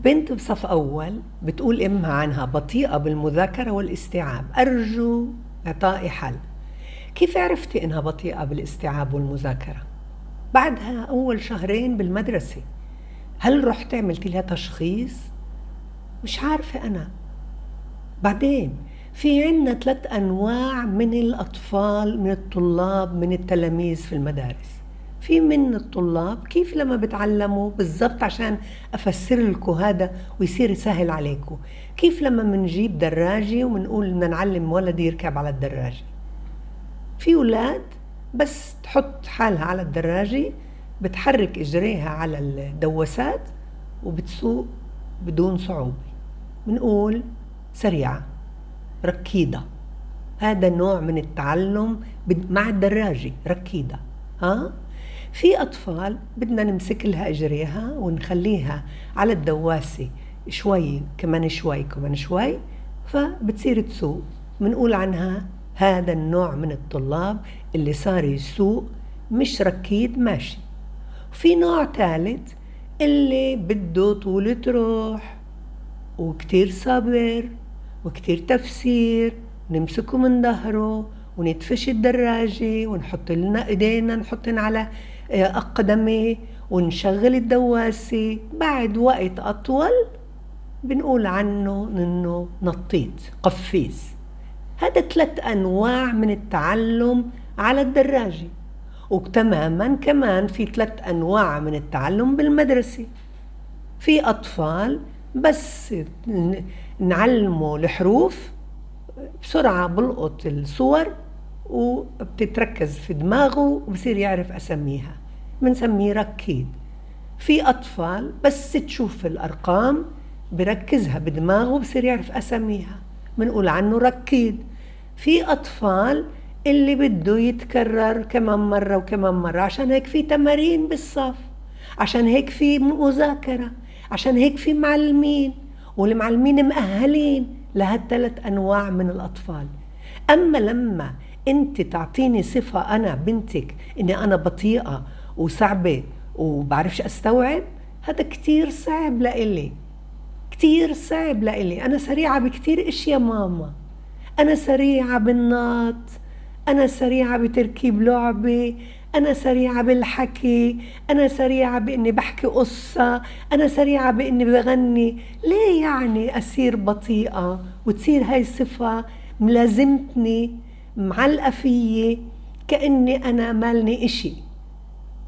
بنت بصف أول بتقول إمها عنها بطيئة بالمذاكرة والاستيعاب. أرجو إعطائي حل. كيف عرفتي إنها بطيئة بالاستيعاب والمذاكرة؟ بعدها أول شهرين بالمدرسة. هل رحت عملت لها تشخيص؟ مش عارفة أنا. بعدين في عنا ثلاث أنواع من الأطفال من الطلاب من التلاميذ في المدارس. في من الطلاب كيف لما بتعلموا بالضبط عشان أفسر لكم هذا ويصير سهل عليكم؟ كيف لما منجيب دراجة ومنقول بدنا نعلم ولد يركب على الدراجة في أولاد بس تحط حالها على الدراجة بتحرك إجريها على الدواسات وبتسوق بدون صعوبة. بنقول سريعة ركيدة. هذا نوع من التعلم مع الدراجة ركيدة. ها؟ في أطفال بدنا نمسك لها إجريها ونخليها على الدواسة شوي كمان شوي كمان شوي فبتصير تسوق. بنقول عنها هذا النوع من الطلاب اللي صار يسوق مش ركيد ماشي. في نوع ثالث اللي بده طولة روح وكتير صبر وكتير تفسير نمسكه من ظهره ونتفش الدراجة ونحط لنا إيدينا نحطن على أقدمة ونشغل الدواسة. بعد وقت أطول بنقول عنه إنه نطيط قفيز. هذا ثلاث أنواع من التعلم على الدراجة. وتماما كمان في ثلاث أنواع من التعلم بالمدرسة. في أطفال بس نعلمه الحروف بسرعة بلقط الصور وبتتركز في دماغه وبصير يعرف أسميها. بنسميه ركيد. في أطفال بس تشوف الأرقام بركزها بدماغه بصير يعرف أسميها. بنقول عنه ركيد. في أطفال اللي بده يتكرر كمان مرة وكمان مرة. عشان هيك في تمارين بالصف. عشان هيك في مذاكرة. عشان هيك في معلمين. والمعلمين مأهلين لهالثلاث أنواع من الأطفال. أما لما أنت تعطيني صفة أنا بنتك إني أنا بطيئة وصعبة وبعرفش أستوعب؟ هذا كتير صعب لإلي. كتير صعب لإلي. أنا سريعة بكتير إشياء ماما. أنا سريعة بالنط. أنا سريعة بتركيب لعبة. أنا سريعة بالحكي. أنا سريعة بإني بحكي قصة. أنا سريعة بإني بغني. ليه يعني أصير بطيئة وتصير هاي الصفة ملازمتني؟ معلقة فيي كأني أنا مالني إشي.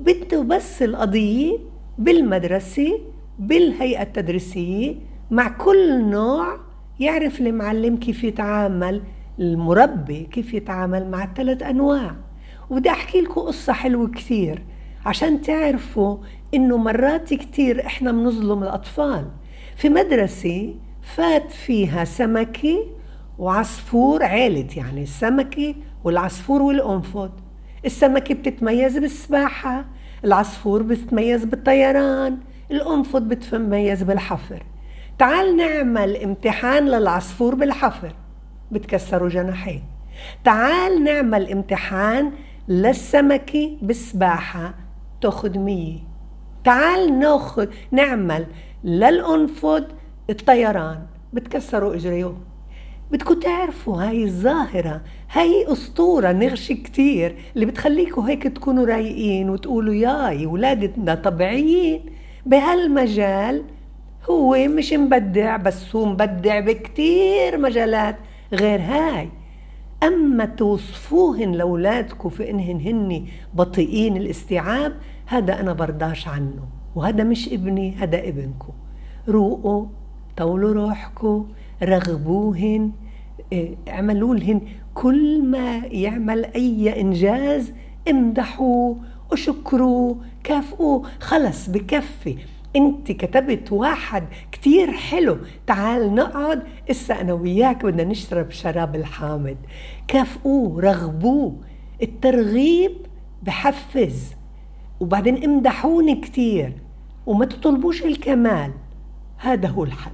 بده بس القضية بالمدرسة بالهيئة التدريسية مع كل نوع يعرف المعلم كيف يتعامل المربي كيف يتعامل مع الثلاث أنواع. وبدي أحكي لكم قصة حلوة كثير عشان تعرفوا إنه مرات كثير إحنا بنظلم الأطفال. في مدرسة فات فيها سمكة وعصفور عيلة يعني السمكة والعصفور والأنفض السمكة بتتميز بالسباحة العصفور بتتميز بالطيران الأنفض بتتميز بالحفر. تعال نعمل امتحان للعصفور بالحفر بتكسروا جناحين. تعال نعمل امتحان للسمكة بالسباحة تاخد مية. تعال ناخد نعمل للأنفض الطيران بتكسروا إجريهم. بدكم تعرفوا هاي الظاهرة هاي أسطورة نغشي كتير اللي بتخليكم هيك تكونوا رايقين وتقولوا ياي ولادنا طبيعيين. بهالمجال هو مش مبدع بس هو مبدع بكتير مجالات غير هاي. أما توصفوهن لأولادكم في إنهن هن بطيئين الاستيعاب هذا أنا برضاش عنه وهذا مش ابني هذا ابنكم. روقوا طولوا روحكم رغبوهن إيه، اعملوا لهن كل ما يعمل أي إنجاز امدحوه وشكروه كافئوه خلص بكفي. انت كتبت واحد كتير حلو. تعال نقعد. إسا أنا وياك بدنا نشرب شراب الحامض. كافئوه رغبوه. الترغيب بحفز. وبعدين امدحوني كتير. وما تطلبوش الكمال. هذا هو الحل.